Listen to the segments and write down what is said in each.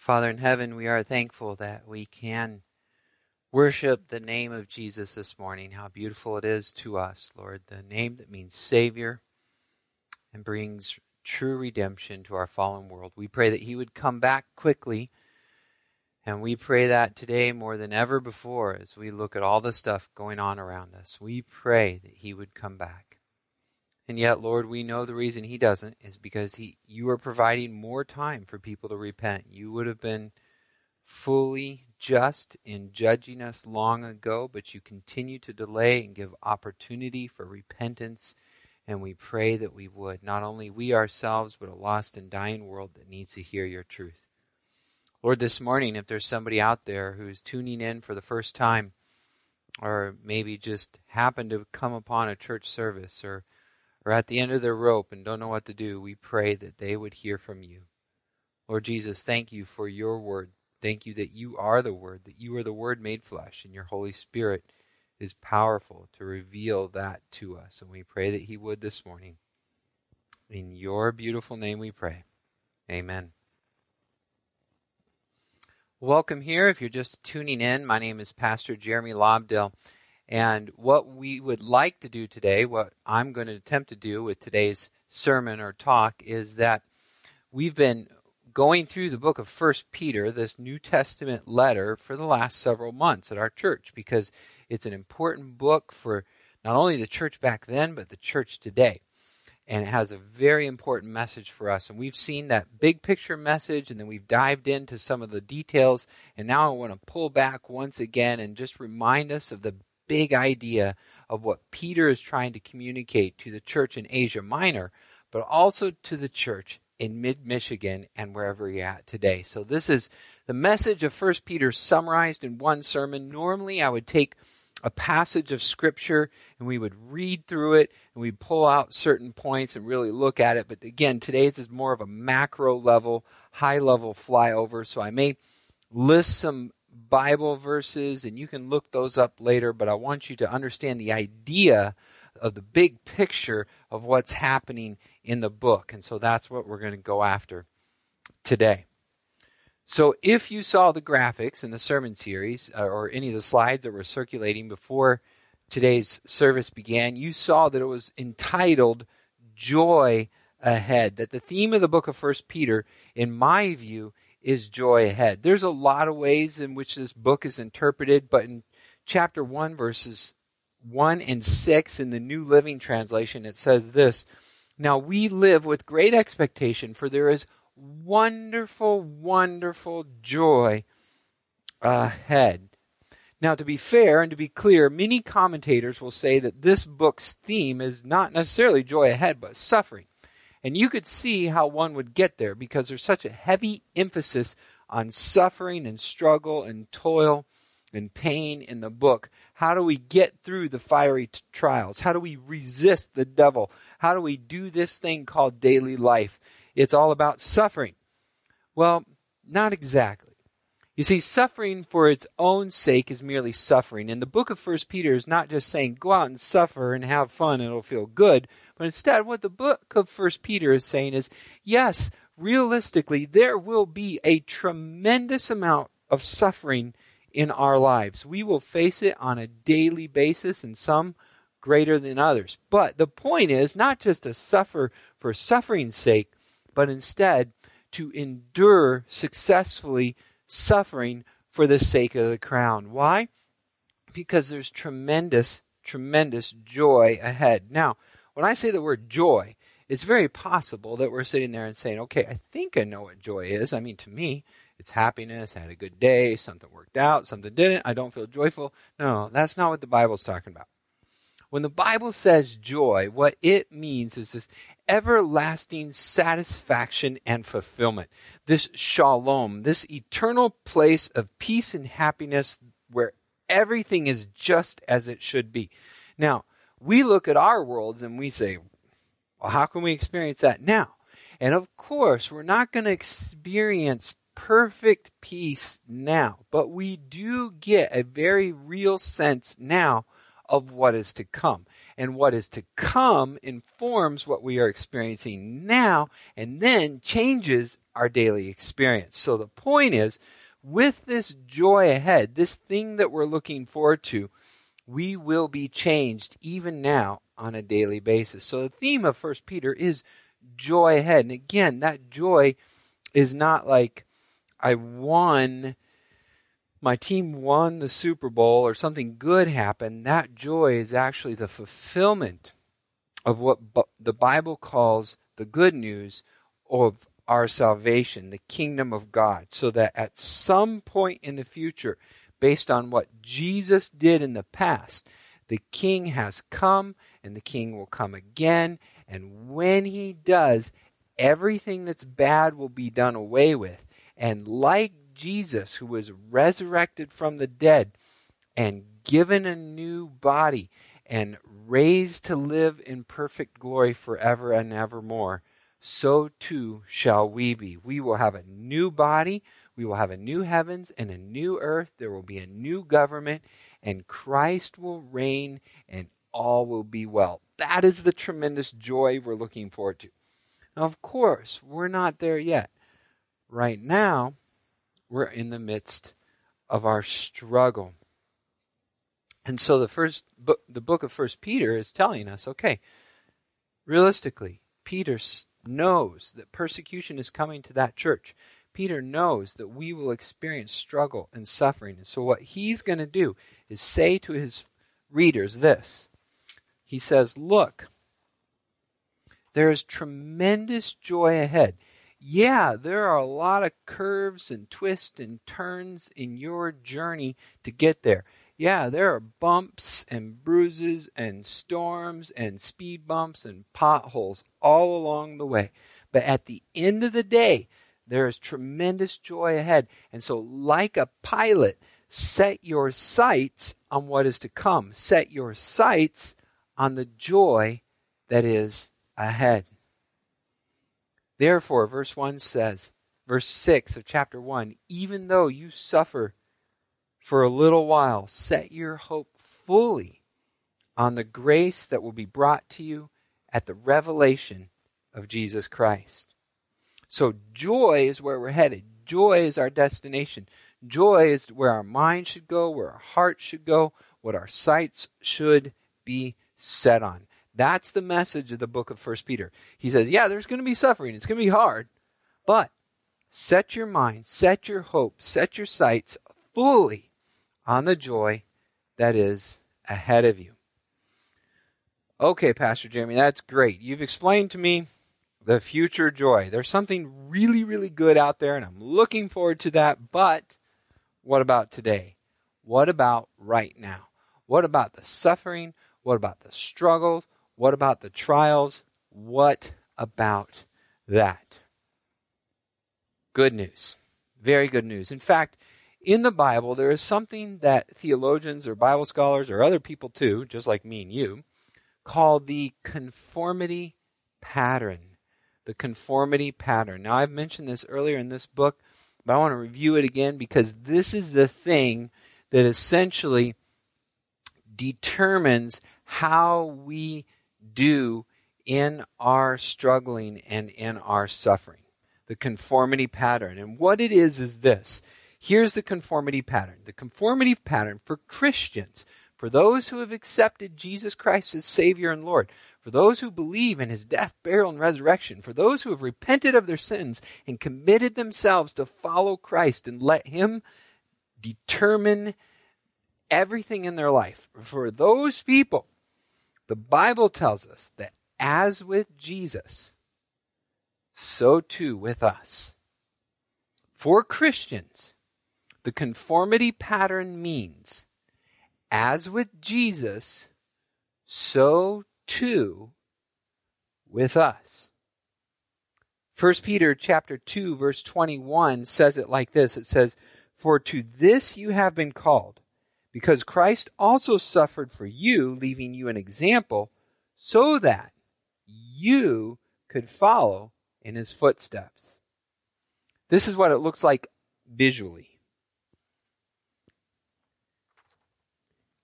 Father in heaven, we are thankful that we can worship the name of Jesus this morning. How beautiful it is to us, Lord, the name that means Savior and brings true redemption to our fallen world. We pray that He would come back quickly, and we pray that today more than ever before as we look at all the stuff going on around us. We pray that He would come back. And yet, Lord, we know the reason he doesn't is because he you are providing more time for people to repent. You would have been fully just in judging us long ago, but you continue to delay and give opportunity for repentance. And we pray that we would, not only we ourselves, but a lost and dying world that needs to hear your truth. Lord, this morning, if there's somebody out there who's tuning in for the first time, or maybe just happened to come upon a church service, or or at the end of their rope and don't know what to do, we pray that they would hear from you. Lord Jesus, thank you for your word. Thank you that you are the word, that you are the word made flesh, and your Holy Spirit is powerful to reveal that to us. And we pray that he would this morning. In your beautiful name we pray. Amen. Welcome here. If you're just tuning in, my name is Pastor Jeremy Lobdell. And what we would like to do today, what I'm going to attempt to do with today's sermon or talk, is that we've been going through the book of First Peter, this New Testament letter, for the last several months at our church because it's an important book for not only the church back then, but the church today. And it has a very important message for us. And we've seen that big picture message, and then we've dived into some of the details. And now I want to pull back once again and just remind us of the big idea of what Peter is trying to communicate to the church in Asia Minor, but also to the church in mid Michigan and wherever you're at today. So this is the message of First Peter summarized in one sermon. Normally I would take a passage of scripture and we would read through it and we'd pull out certain points and really look at it. But again, today's is more of a macro level, high level flyover. So I may list some Bible verses, and you can look those up later, but I want you to understand the idea of the big picture of what's happening in the book. And so that's what we're going to go after today. So if you saw the graphics in the sermon series uh, or any of the slides that were circulating before today's service began, you saw that it was entitled Joy Ahead. That the theme of the book of First Peter, in my view, is joy ahead. There's a lot of ways in which this book is interpreted, but in chapter 1, verses 1 and 6 in the New Living Translation, it says this Now we live with great expectation, for there is wonderful, wonderful joy ahead. Now, to be fair and to be clear, many commentators will say that this book's theme is not necessarily joy ahead, but suffering. And you could see how one would get there because there's such a heavy emphasis on suffering and struggle and toil and pain in the book. How do we get through the fiery t- trials? How do we resist the devil? How do we do this thing called daily life? It's all about suffering. Well, not exactly. You see, suffering for its own sake is merely suffering. And the book of First Peter is not just saying, go out and suffer and have fun, it'll feel good. But instead, what the book of First Peter is saying is, yes, realistically, there will be a tremendous amount of suffering in our lives. We will face it on a daily basis and some greater than others. But the point is not just to suffer for suffering's sake, but instead to endure successfully suffering for the sake of the crown. Why? Because there's tremendous, tremendous joy ahead. Now, when I say the word joy, it's very possible that we're sitting there and saying, okay, I think I know what joy is. I mean, to me, it's happiness, I had a good day, something worked out, something didn't, I don't feel joyful. No, that's not what the Bible's talking about. When the Bible says joy, what it means is this everlasting satisfaction and fulfillment. This shalom, this eternal place of peace and happiness where everything is just as it should be. Now, we look at our worlds and we say, well, how can we experience that now? And of course, we're not going to experience perfect peace now, but we do get a very real sense now of what is to come. and what is to come informs what we are experiencing now and then changes our daily experience. So the point is, with this joy ahead, this thing that we're looking forward to, we will be changed even now on a daily basis. So the theme of First Peter is joy ahead. And again, that joy is not like I won my team won the Super Bowl or something good happened, that joy is actually the fulfillment of what the Bible calls the good news of our salvation, the kingdom of God, so that at some point in the future, based on what Jesus did in the past, the king has come and the king will come again. And when he does, everything that's bad will be done away with. And like Jesus, who was resurrected from the dead and given a new body and raised to live in perfect glory forever and evermore, so too shall we be. We will have a new body. We will have a new heavens and a new earth. There will be a new government, and Christ will reign, and all will be well. That is the tremendous joy we're looking forward to. Now, of course, we're not there yet. Right now, we're in the midst of our struggle. And so the first book, the book of First Peter is telling us, okay, realistically, Peter knows that persecution is coming to that church. Peter knows that we will experience struggle and suffering. And so what he's going to do is say to his readers this. He says, look, there is tremendous joy ahead yeah, there are a lot of curves and twists and turns in your journey to get there. Yeah, there are bumps and bruises and storms and speed bumps and potholes all along the way. But at the end of the day, there is tremendous joy ahead. And so, like a pilot, set your sights on what is to come. Set your sights on the joy that is ahead. Therefore, verse 1 says, verse 6 of chapter 1 even though you suffer for a little while, set your hope fully on the grace that will be brought to you at the revelation of Jesus Christ. So, joy is where we're headed. Joy is our destination. Joy is where our mind should go, where our heart should go, what our sights should be set on. That's the message of the book of First Peter. He says, yeah, there's going to be suffering. It's going to be hard. But set your mind, set your hope, set your sights fully on the joy that is ahead of you. Okay, Pastor Jeremy, that's great. You've explained to me the future joy. There's something really, really good out there, and I'm looking forward to that. But what about today? What about right now? What about the suffering? What about the struggles? What about the trials? What about that? Good news. Very good news. In fact, in the Bible, there is something that theologians or Bible scholars or other people too, just like me and you, call the conformity pattern. The conformity pattern. Now, I've mentioned this earlier in this book, but I want to review it again because this is the thing that essentially determines how we do in our struggling and in our suffering. The conformity pattern. And what it is is this. Here's the conformity pattern. The conformity pattern for Christians, for those who have accepted Jesus Christ as Savior and Lord, for those who believe in his death, burial, and resurrection, for those who have repented of their sins and committed themselves to follow Christ and let him determine everything in their life. For those people, the Bible tells us that as with Jesus, so too with us. For Christians, the conformity pattern means as with Jesus, so too with us. 1 Peter chapter 2 verse 21 says it like this. It says, "For to this you have been called, because Christ also suffered for you, leaving you an example, so that you could follow in his footsteps. This is what it looks like visually.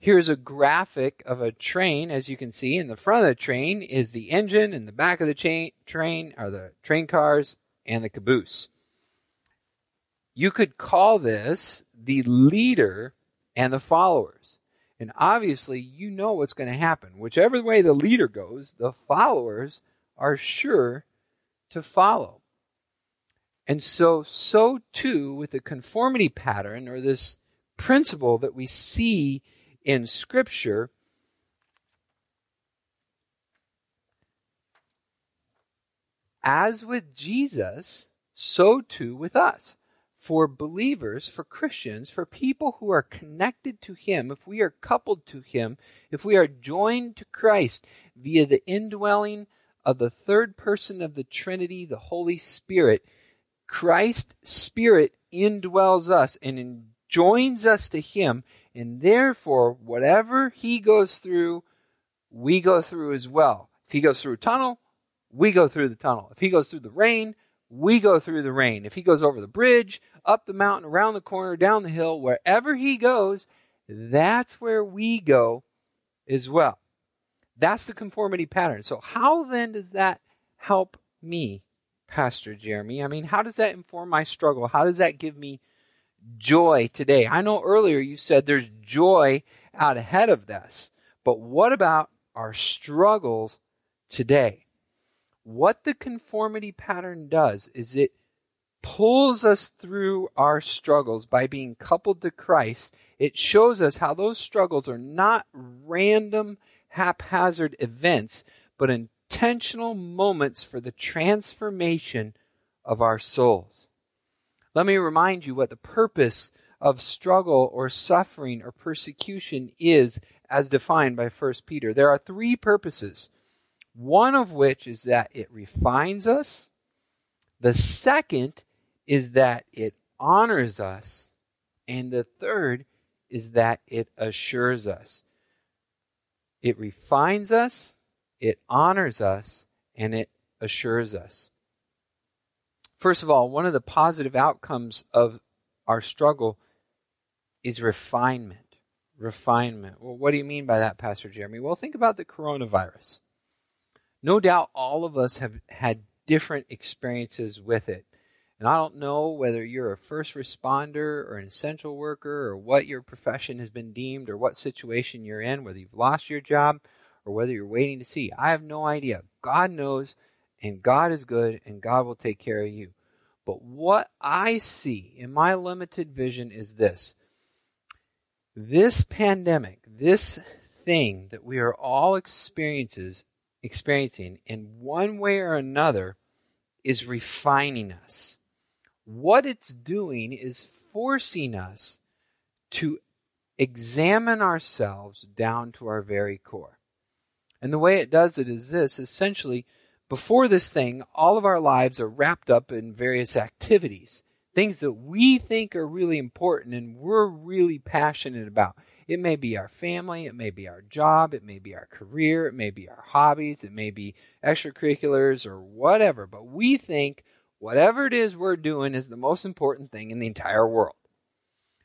Here's a graphic of a train. As you can see, in the front of the train is the engine, and the back of the chain, train are the train cars and the caboose. You could call this the leader and the followers. And obviously, you know what's going to happen. Whichever way the leader goes, the followers are sure to follow. And so, so too with the conformity pattern or this principle that we see in Scripture. As with Jesus, so too with us for believers, for Christians, for people who are connected to Him, if we are coupled to Him, if we are joined to Christ via the indwelling of the third person of the Trinity, the Holy Spirit, Christ's Spirit indwells us and joins us to Him, and therefore, whatever He goes through, we go through as well. If He goes through a tunnel, we go through the tunnel. If He goes through the rain, we go through the rain. If he goes over the bridge, up the mountain, around the corner, down the hill, wherever he goes, that's where we go as well. That's the conformity pattern. So, how then does that help me, Pastor Jeremy? I mean, how does that inform my struggle? How does that give me joy today? I know earlier you said there's joy out ahead of this, but what about our struggles today? what the conformity pattern does is it pulls us through our struggles by being coupled to Christ. It shows us how those struggles are not random, haphazard events, but intentional moments for the transformation of our souls. Let me remind you what the purpose of struggle or suffering or persecution is as defined by 1 Peter. There are three purposes one of which is that it refines us. The second is that it honors us. And the third is that it assures us. It refines us, it honors us, and it assures us. First of all, one of the positive outcomes of our struggle is refinement. Refinement. Well, what do you mean by that, Pastor Jeremy? Well, think about the coronavirus. No doubt all of us have had different experiences with it. And I don't know whether you're a first responder or an essential worker or what your profession has been deemed or what situation you're in, whether you've lost your job or whether you're waiting to see. I have no idea. God knows, and God is good, and God will take care of you. But what I see in my limited vision is this this pandemic, this thing that we are all experiences experiencing in one way or another is refining us. What it's doing is forcing us to examine ourselves down to our very core. And the way it does it is this essentially, before this thing, all of our lives are wrapped up in various activities, things that we think are really important and we're really passionate about. It may be our family, it may be our job, it may be our career, it may be our hobbies, it may be extracurriculars or whatever. But we think whatever it is we're doing is the most important thing in the entire world.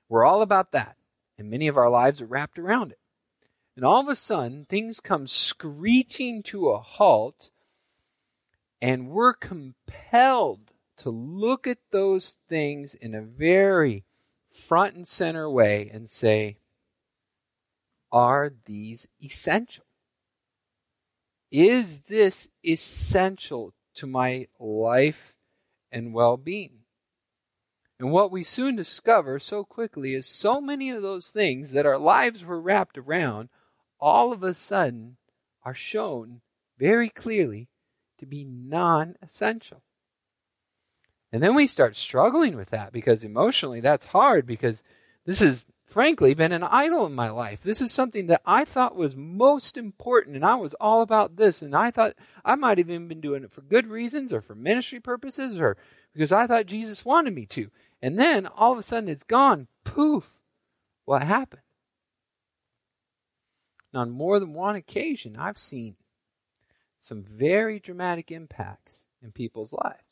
We're all about that. And many of our lives are wrapped around it. And all of a sudden, things come screeching to a halt, and we're compelled to look at those things in a very front and center way and say, are these essential? Is this essential to my life and well being? And what we soon discover so quickly is so many of those things that our lives were wrapped around all of a sudden are shown very clearly to be non essential. And then we start struggling with that because emotionally that's hard because this is frankly, been an idol in my life. This is something that I thought was most important, and I was all about this. And I thought I might have even been doing it for good reasons or for ministry purposes or because I thought Jesus wanted me to. And then all of a sudden it's gone. Poof. What happened? And on more than one occasion, I've seen some very dramatic impacts in people's lives.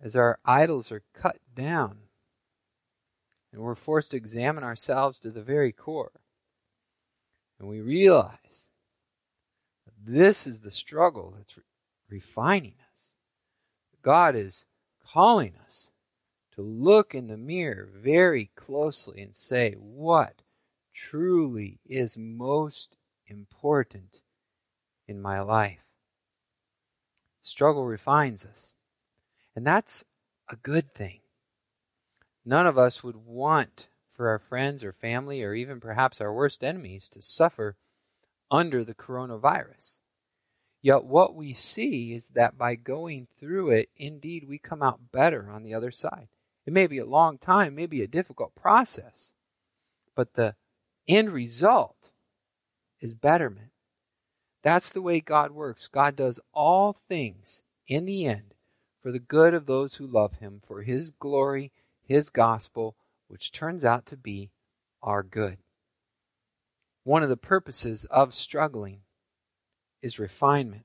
As our idols are cut down And we're forced to examine ourselves to the very core. And we realize that this is the struggle that's re- refining us. God is calling us to look in the mirror very closely and say, what truly is most important in my life? Struggle refines us. And that's a good thing. None of us would want for our friends or family or even perhaps our worst enemies to suffer under the coronavirus. Yet what we see is that by going through it, indeed, we come out better on the other side. It may be a long time, maybe a difficult process, but the end result is betterment. That's the way God works. God does all things in the end for the good of those who love him, for his glory, his gospel, which turns out to be our good. One of the purposes of struggling is refinement.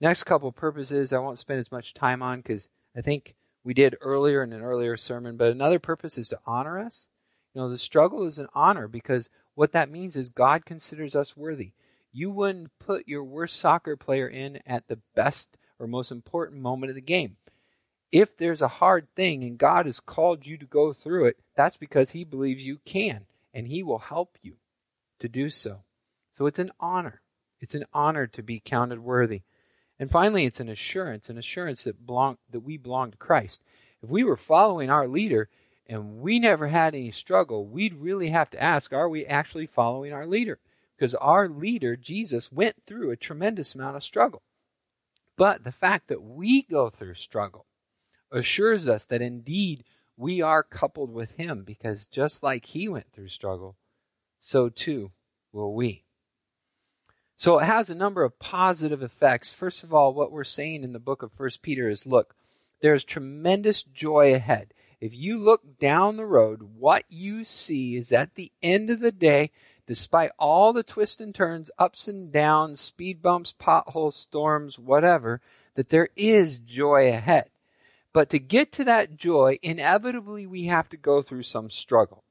Next couple purposes I won't spend as much time on because I think we did earlier in an earlier sermon, but another purpose is to honor us. You know, the struggle is an honor because what that means is God considers us worthy. You wouldn't put your worst soccer player in at the best or most important moment of the game. If there's a hard thing and God has called you to go through it, that's because He believes you can, and He will help you to do so. So it's an honor. It's an honor to be counted worthy. And finally, it's an assurance, an assurance that, belong, that we belong to Christ. If we were following our leader and we never had any struggle, we'd really have to ask, are we actually following our leader? Because our leader, Jesus, went through a tremendous amount of struggle. But the fact that we go through struggle assures us that indeed we are coupled with him because just like he went through struggle, so too will we. So it has a number of positive effects. First of all, what we're saying in the book of First Peter is look, there's tremendous joy ahead. If you look down the road, what you see is at the end of the day, despite all the twists and turns, ups and downs, speed bumps, potholes, storms, whatever, that there is joy ahead. But to get to that joy, inevitably we have to go through some struggle.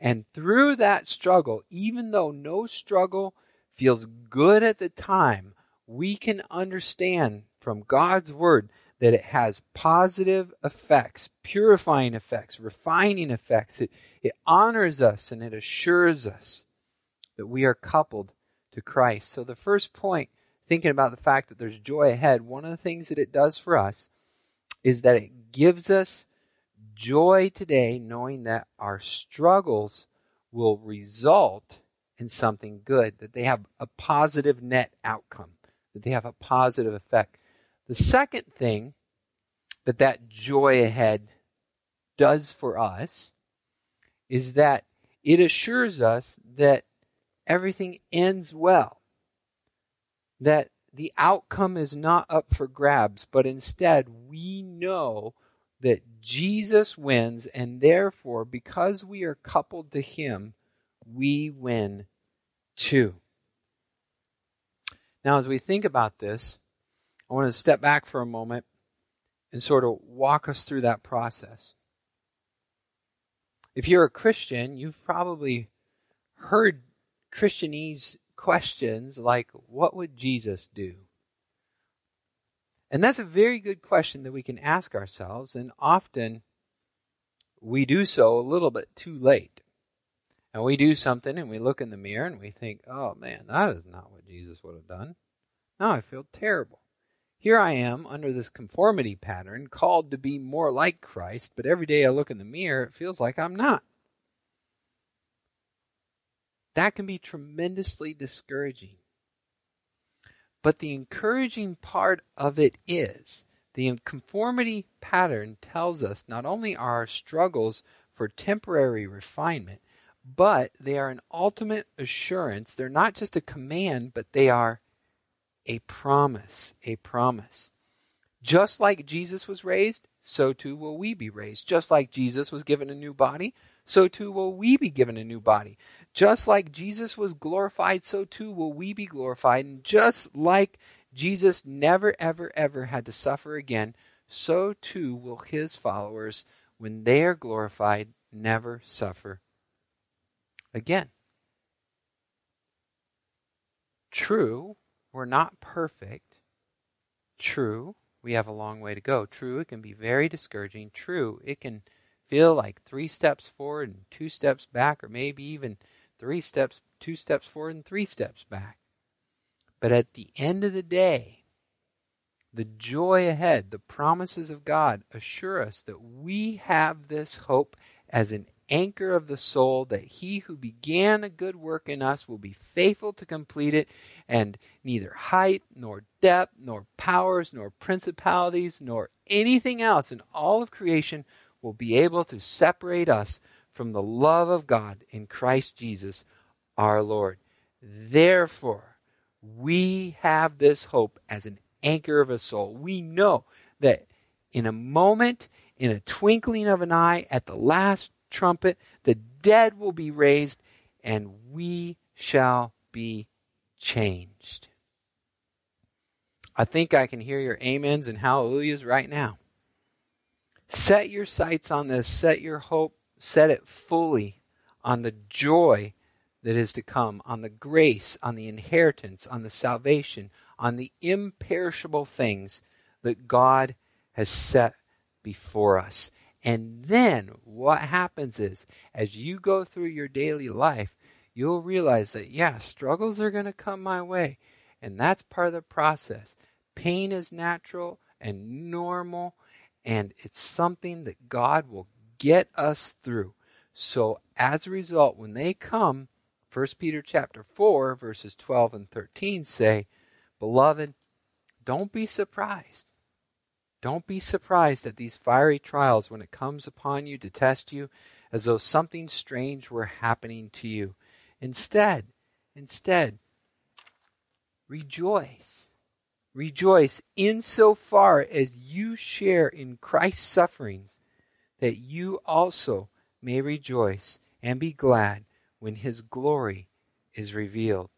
And through that struggle, even though no struggle feels good at the time, we can understand from God's Word that it has positive effects, purifying effects, refining effects. It, it honors us and it assures us that we are coupled to Christ. So the first point, thinking about the fact that there's joy ahead, one of the things that it does for us is that it gives us joy today knowing that our struggles will result in something good, that they have a positive net outcome, that they have a positive effect. The second thing that that joy ahead does for us is that it assures us that everything ends well. That the outcome is not up for grabs, but instead we know that Jesus wins, and therefore, because we are coupled to Him, we win too. Now, as we think about this, I want to step back for a moment and sort of walk us through that process. If you're a Christian, you've probably heard Christianese questions like, what would Jesus do? And that's a very good question that we can ask ourselves, and often we do so a little bit too late. And we do something and we look in the mirror and we think, oh man, that is not what Jesus would have done. Now I feel terrible. Here I am under this conformity pattern, called to be more like Christ, but every day I look in the mirror, it feels like I'm not that can be tremendously discouraging. But the encouraging part of it is the conformity pattern tells us not only are our struggles for temporary refinement, but they are an ultimate assurance. They're not just a command, but they are a promise. A promise. Just like Jesus was raised, so too will we be raised. Just like Jesus was given a new body, so too will we be given a new body. Just like Jesus was glorified, so too will we be glorified. And just like Jesus never, ever, ever had to suffer again, so too will his followers, when they are glorified, never suffer again. True, we're not perfect. True, we have a long way to go. True, it can be very discouraging. True, it can feel like three steps forward and two steps back, or maybe even three steps, two steps forward and three steps back. But at the end of the day, the joy ahead, the promises of God assure us that we have this hope as an anchor of the soul, that he who began a good work in us will be faithful to complete it, and neither height, nor depth, nor powers, nor principalities, nor anything else in all of creation will be able to separate us from the love of God in Christ Jesus our Lord. Therefore, we have this hope as an anchor of a soul. We know that in a moment, in a twinkling of an eye, at the last trumpet, the dead will be raised, and we shall be changed. I think I can hear your amens and hallelujahs right now. Set your sights on this, set your hope, set it fully on the joy that is to come, on the grace, on the inheritance, on the salvation, on the imperishable things that God has set before us. And then what happens is, as you go through your daily life, you'll realize that, yeah, struggles are going to come my way. And that's part of the process. Pain is natural and normal, and it's something that God will get us through. So as a result, when they come, 1 Peter chapter 4, verses 12 and 13 say, Beloved, don't be surprised don't be surprised at these fiery trials when it comes upon you to test you as though something strange were happening to you. Instead, instead, rejoice. Rejoice insofar as you share in Christ's sufferings, that you also may rejoice and be glad when his glory is revealed.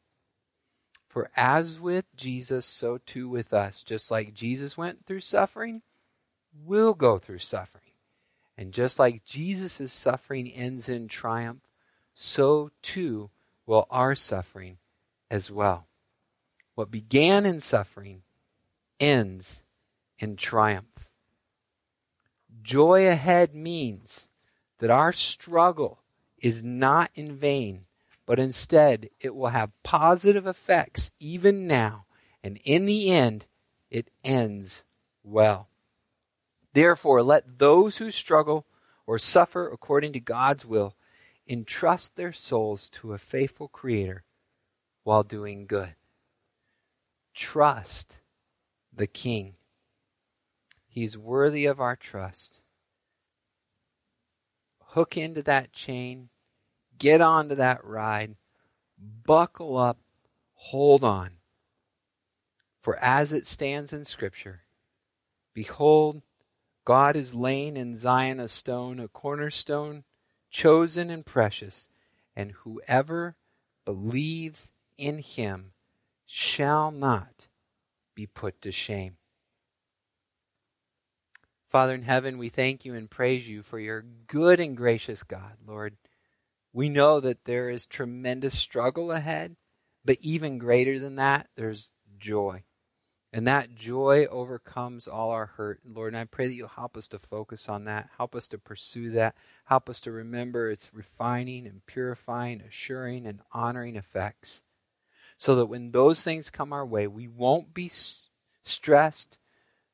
For as with Jesus, so too with us. Just like Jesus went through suffering, we'll go through suffering. And just like Jesus' suffering ends in triumph, so too will our suffering as well. What began in suffering ends in triumph. Joy ahead means that our struggle is not in vain but instead it will have positive effects even now, and in the end, it ends well. Therefore, let those who struggle or suffer according to God's will entrust their souls to a faithful Creator while doing good. Trust the King. He's worthy of our trust. Hook into that chain Get onto that ride. Buckle up. Hold on. For as it stands in Scripture, behold, God is laying in Zion a stone, a cornerstone, chosen and precious, and whoever believes in him shall not be put to shame. Father in heaven, we thank you and praise you for your good and gracious God, Lord. We know that there is tremendous struggle ahead, but even greater than that, there's joy. And that joy overcomes all our hurt. Lord, and I pray that you'll help us to focus on that, help us to pursue that, help us to remember its refining and purifying, assuring, and honoring effects. So that when those things come our way, we won't be stressed,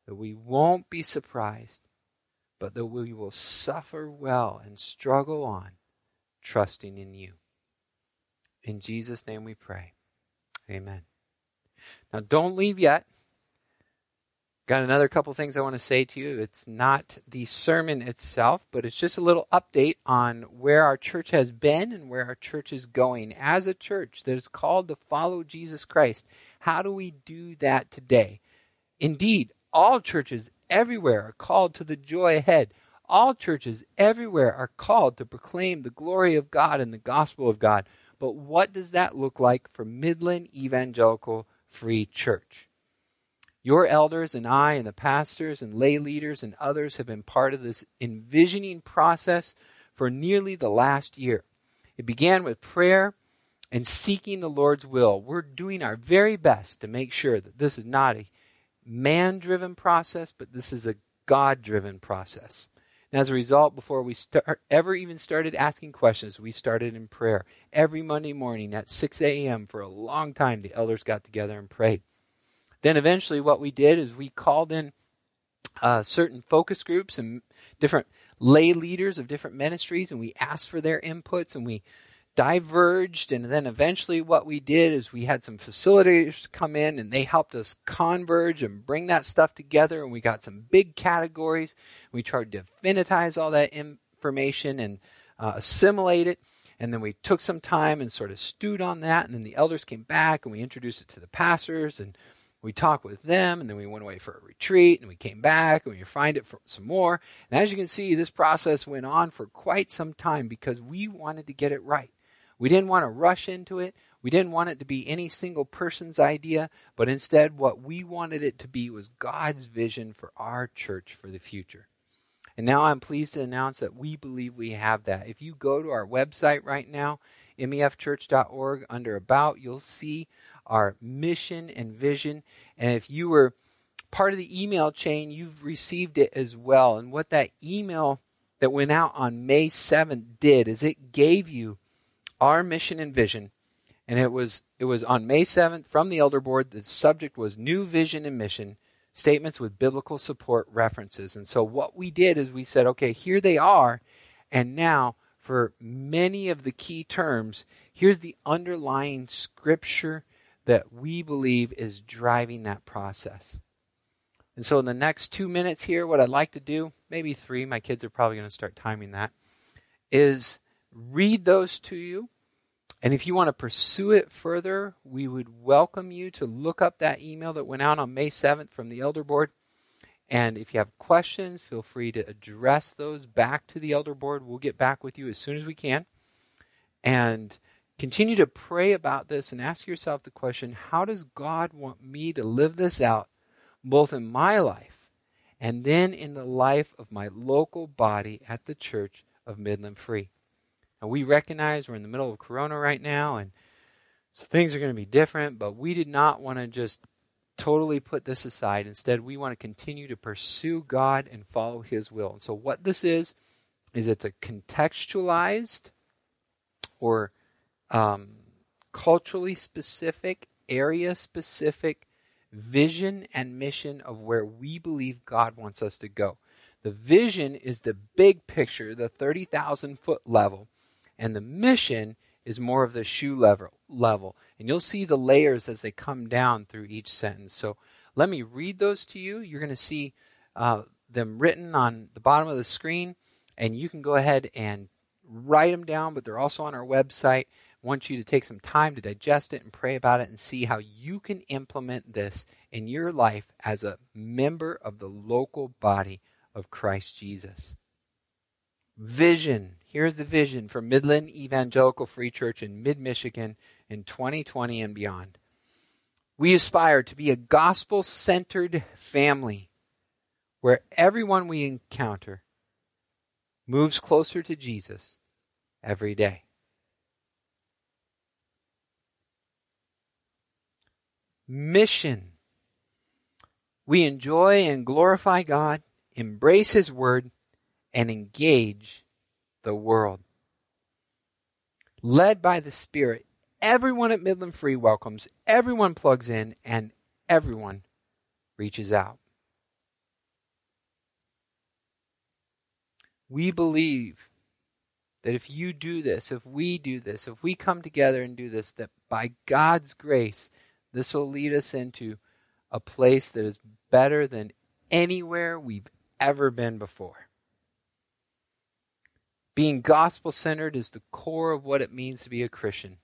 that we won't be surprised, but that we will suffer well and struggle on trusting in you. In Jesus' name we pray. Amen. Now, don't leave yet. Got another couple things I want to say to you. It's not the sermon itself, but it's just a little update on where our church has been and where our church is going. As a church that is called to follow Jesus Christ, how do we do that today? Indeed, all churches everywhere are called to the joy ahead. All churches everywhere are called to proclaim the glory of God and the gospel of God. But what does that look like for Midland Evangelical Free Church? Your elders and I and the pastors and lay leaders and others have been part of this envisioning process for nearly the last year. It began with prayer and seeking the Lord's will. We're doing our very best to make sure that this is not a man driven process, but this is a God driven process. And as a result, before we start, ever even started asking questions, we started in prayer. Every Monday morning at 6 a.m. for a long time, the elders got together and prayed. Then eventually, what we did is we called in uh, certain focus groups and different lay leaders of different ministries, and we asked for their inputs and we diverged. And then eventually, what we did is we had some facilitators come in and they helped us converge and bring that stuff together. And we got some big categories. We tried to definitize all that information and uh, assimilate it. And then we took some time and sort of stewed on that. And then the elders came back and we introduced it to the pastors and we talked with them and then we went away for a retreat and we came back and we refined it for some more. And as you can see, this process went on for quite some time because we wanted to get it right. We didn't want to rush into it. We didn't want it to be any single person's idea, but instead what we wanted it to be was God's vision for our church for the future. And now I'm pleased to announce that we believe we have that. If you go to our website right now, mefchurch.org, under About, you'll see our mission and vision. And if you were part of the email chain, you've received it as well. And what that email that went out on May 7th did is it gave you our mission and vision. And it was it was on May 7th from the elder board. The subject was new vision and mission statements with biblical support references. And so what we did is we said, okay, here they are. And now for many of the key terms, here's the underlying scripture that we believe is driving that process. And so, in the next two minutes here, what I'd like to do, maybe three, my kids are probably going to start timing that, is read those to you. And if you want to pursue it further, we would welcome you to look up that email that went out on May 7th from the Elder Board. And if you have questions, feel free to address those back to the Elder Board. We'll get back with you as soon as we can. And Continue to pray about this and ask yourself the question how does God want me to live this out, both in my life and then in the life of my local body at the church of Midland Free? And we recognize we're in the middle of Corona right now, and so things are going to be different, but we did not want to just totally put this aside. Instead, we want to continue to pursue God and follow His will. And so, what this is, is it's a contextualized or um, culturally specific, area specific vision and mission of where we believe God wants us to go. The vision is the big picture, the 30,000 foot level, and the mission is more of the shoe level, level. And you'll see the layers as they come down through each sentence. So let me read those to you. You're going to see uh, them written on the bottom of the screen, and you can go ahead and write them down, but they're also on our website want you to take some time to digest it and pray about it and see how you can implement this in your life as a member of the local body of Christ Jesus. Vision. Here's the vision for Midland Evangelical Free Church in mid Michigan in 2020 and beyond. We aspire to be a gospel centered family where everyone we encounter moves closer to Jesus every day. Mission. We enjoy and glorify God, embrace His Word, and engage the world. Led by the Spirit, everyone at Midland Free welcomes, everyone plugs in, and everyone reaches out. We believe that if you do this, if we do this, if we come together and do this, that by God's grace, this will lead us into a place that is better than anywhere we've ever been before. Being gospel centered is the core of what it means to be a Christian.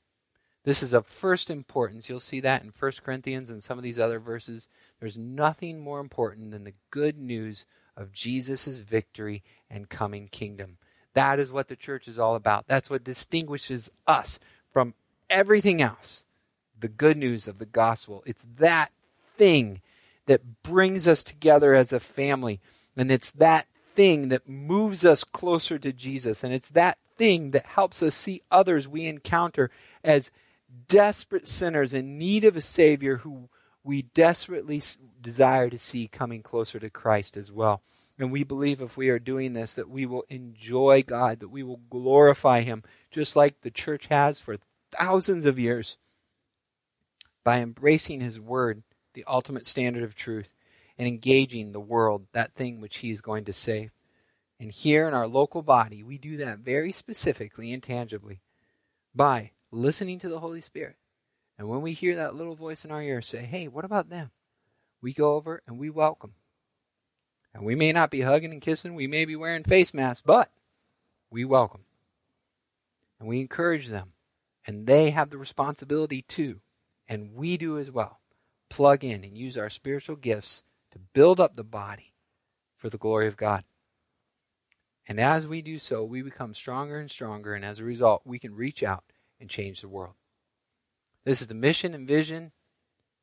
This is of first importance. You'll see that in 1 Corinthians and some of these other verses. There's nothing more important than the good news of Jesus' victory and coming kingdom. That is what the church is all about. That's what distinguishes us from everything else the good news of the gospel. It's that thing that brings us together as a family. And it's that thing that moves us closer to Jesus. And it's that thing that helps us see others we encounter as desperate sinners in need of a Savior who we desperately desire to see coming closer to Christ as well. And we believe if we are doing this, that we will enjoy God, that we will glorify Him, just like the church has for thousands of years, by embracing His Word, the ultimate standard of truth, and engaging the world, that thing which He is going to save. And here in our local body, we do that very specifically and tangibly by listening to the Holy Spirit. And when we hear that little voice in our ear say, hey, what about them? We go over and we welcome. And we may not be hugging and kissing, we may be wearing face masks, but we welcome. And we encourage them. And they have the responsibility too, and we do as well, plug in and use our spiritual gifts to build up the body for the glory of God. And as we do so, we become stronger and stronger, and as a result, we can reach out and change the world. This is the mission and vision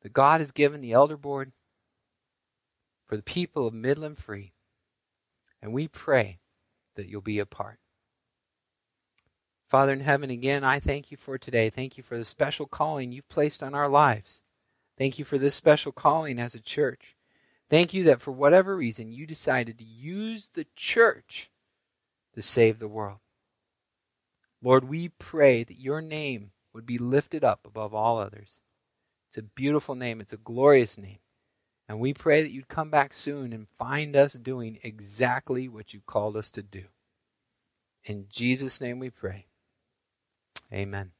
that God has given the Elder Board for the people of Midland Free. And we pray that you'll be a part. Father in heaven, again, I thank you for today. Thank you for the special calling you've placed on our lives. Thank you for this special calling as a church. Thank you that for whatever reason you decided to use the church to save the world. Lord, we pray that your name would be lifted up above all others. It's a beautiful name, it's a glorious name. And we pray that you'd come back soon and find us doing exactly what you called us to do. In Jesus' name we pray. Amen.